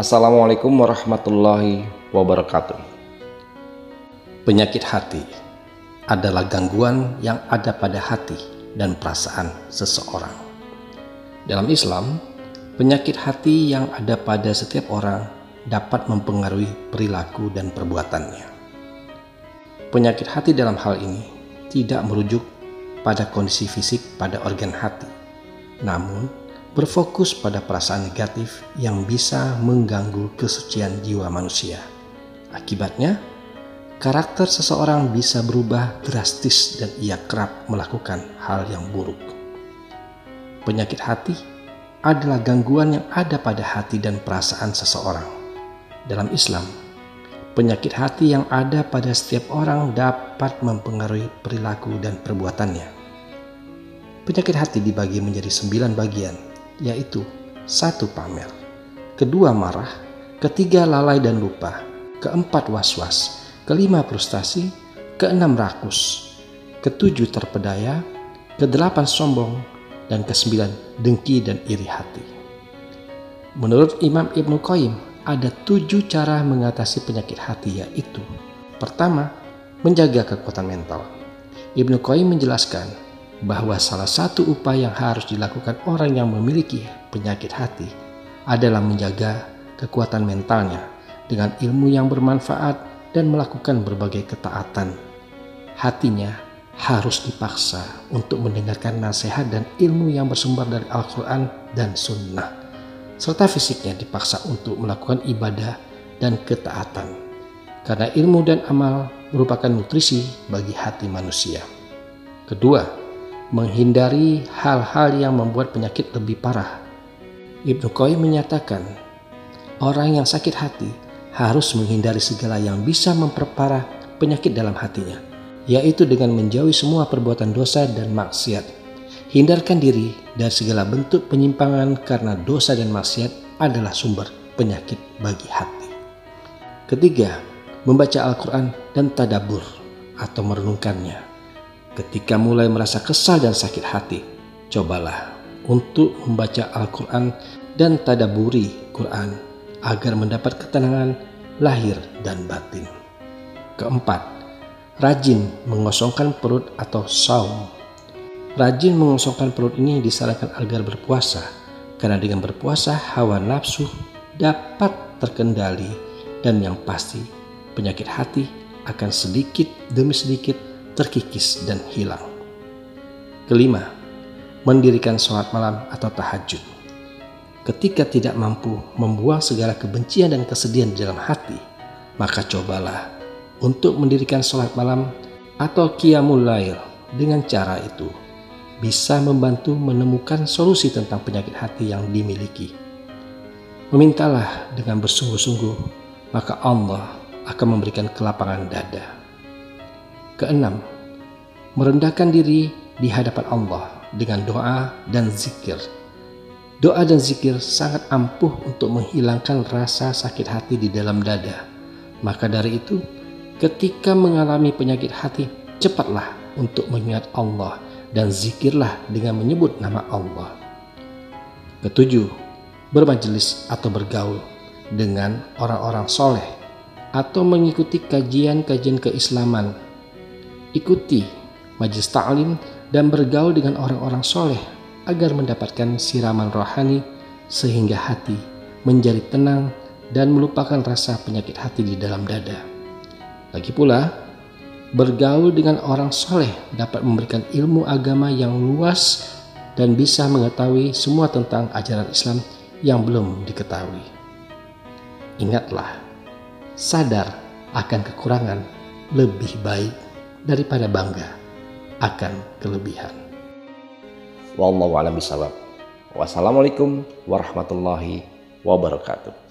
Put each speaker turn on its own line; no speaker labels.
Assalamualaikum warahmatullahi wabarakatuh. Penyakit hati adalah gangguan yang ada pada hati dan perasaan seseorang. Dalam Islam, penyakit hati yang ada pada setiap orang dapat mempengaruhi perilaku dan perbuatannya. Penyakit hati dalam hal ini tidak merujuk pada kondisi fisik pada organ hati, namun berfokus pada perasaan negatif yang bisa mengganggu kesucian jiwa manusia. Akibatnya, karakter seseorang bisa berubah drastis dan ia kerap melakukan hal yang buruk. Penyakit hati adalah gangguan yang ada pada hati dan perasaan seseorang. Dalam Islam, penyakit hati yang ada pada setiap orang dapat mempengaruhi perilaku dan perbuatannya. Penyakit hati dibagi menjadi sembilan bagian, yaitu satu pamer, kedua marah, ketiga lalai dan lupa, keempat was-was, kelima frustasi, keenam rakus, ketujuh terpedaya, kedelapan sombong, dan kesembilan dengki dan iri hati. Menurut Imam Ibnu Qayyim, ada tujuh cara mengatasi penyakit hati yaitu Pertama, menjaga kekuatan mental. Ibnu Qayyim menjelaskan bahwa salah satu upaya yang harus dilakukan orang yang memiliki penyakit hati adalah menjaga kekuatan mentalnya dengan ilmu yang bermanfaat dan melakukan berbagai ketaatan. Hatinya harus dipaksa untuk mendengarkan nasihat dan ilmu yang bersumber dari Al-Quran dan Sunnah, serta fisiknya dipaksa untuk melakukan ibadah dan ketaatan, karena ilmu dan amal merupakan nutrisi bagi hati manusia. Kedua, menghindari hal-hal yang membuat penyakit lebih parah. Ibnu Qayyim menyatakan, orang yang sakit hati harus menghindari segala yang bisa memperparah penyakit dalam hatinya, yaitu dengan menjauhi semua perbuatan dosa dan maksiat. Hindarkan diri dari segala bentuk penyimpangan karena dosa dan maksiat adalah sumber penyakit bagi hati. Ketiga, membaca Al-Quran dan tadabur atau merenungkannya Ketika mulai merasa kesal dan sakit hati, cobalah untuk membaca Al-Quran dan tadaburi Quran agar mendapat ketenangan lahir dan batin. Keempat, rajin mengosongkan perut atau saum. Rajin mengosongkan perut ini disarankan agar berpuasa, karena dengan berpuasa hawa nafsu dapat terkendali dan yang pasti penyakit hati akan sedikit demi sedikit terkikis dan hilang. Kelima, mendirikan sholat malam atau tahajud. Ketika tidak mampu membuang segala kebencian dan kesedihan di dalam hati, maka cobalah untuk mendirikan sholat malam atau qiyamul lail dengan cara itu bisa membantu menemukan solusi tentang penyakit hati yang dimiliki. Memintalah dengan bersungguh-sungguh, maka Allah akan memberikan kelapangan dada. Keenam, merendahkan diri di hadapan Allah dengan doa dan zikir. Doa dan zikir sangat ampuh untuk menghilangkan rasa sakit hati di dalam dada. Maka dari itu, ketika mengalami penyakit hati, cepatlah untuk mengingat Allah dan zikirlah dengan menyebut nama Allah. Ketujuh, bermajelis atau bergaul dengan orang-orang soleh atau mengikuti kajian-kajian keislaman ikuti majelis ta'lim dan bergaul dengan orang-orang soleh agar mendapatkan siraman rohani sehingga hati menjadi tenang dan melupakan rasa penyakit hati di dalam dada. Lagi pula, bergaul dengan orang soleh dapat memberikan ilmu agama yang luas dan bisa mengetahui semua tentang ajaran Islam yang belum diketahui. Ingatlah, sadar akan kekurangan lebih baik daripada bangga akan kelebihan.
Wallahu a'lam bishawab. Wassalamualaikum warahmatullahi wabarakatuh.